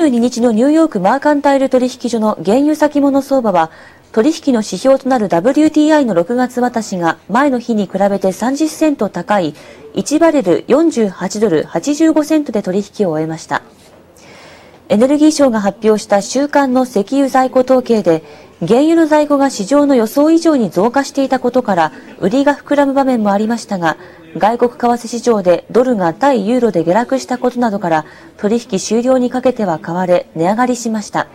22日のニューヨークマーカンタイル取引所の原油先物相場は、取引の指標となる WTI の6月渡しが前の日に比べて30セント高い1バレル48ドル85セントで取引を終えました。エネルギー省が発表した週間の石油在庫統計で、原油の在庫が市場の予想以上に増加していたことから、売りが膨らむ場面もありましたが、外国為替市場でドルが対ユーロで下落したことなどから、取引終了にかけては買われ、値上がりしました。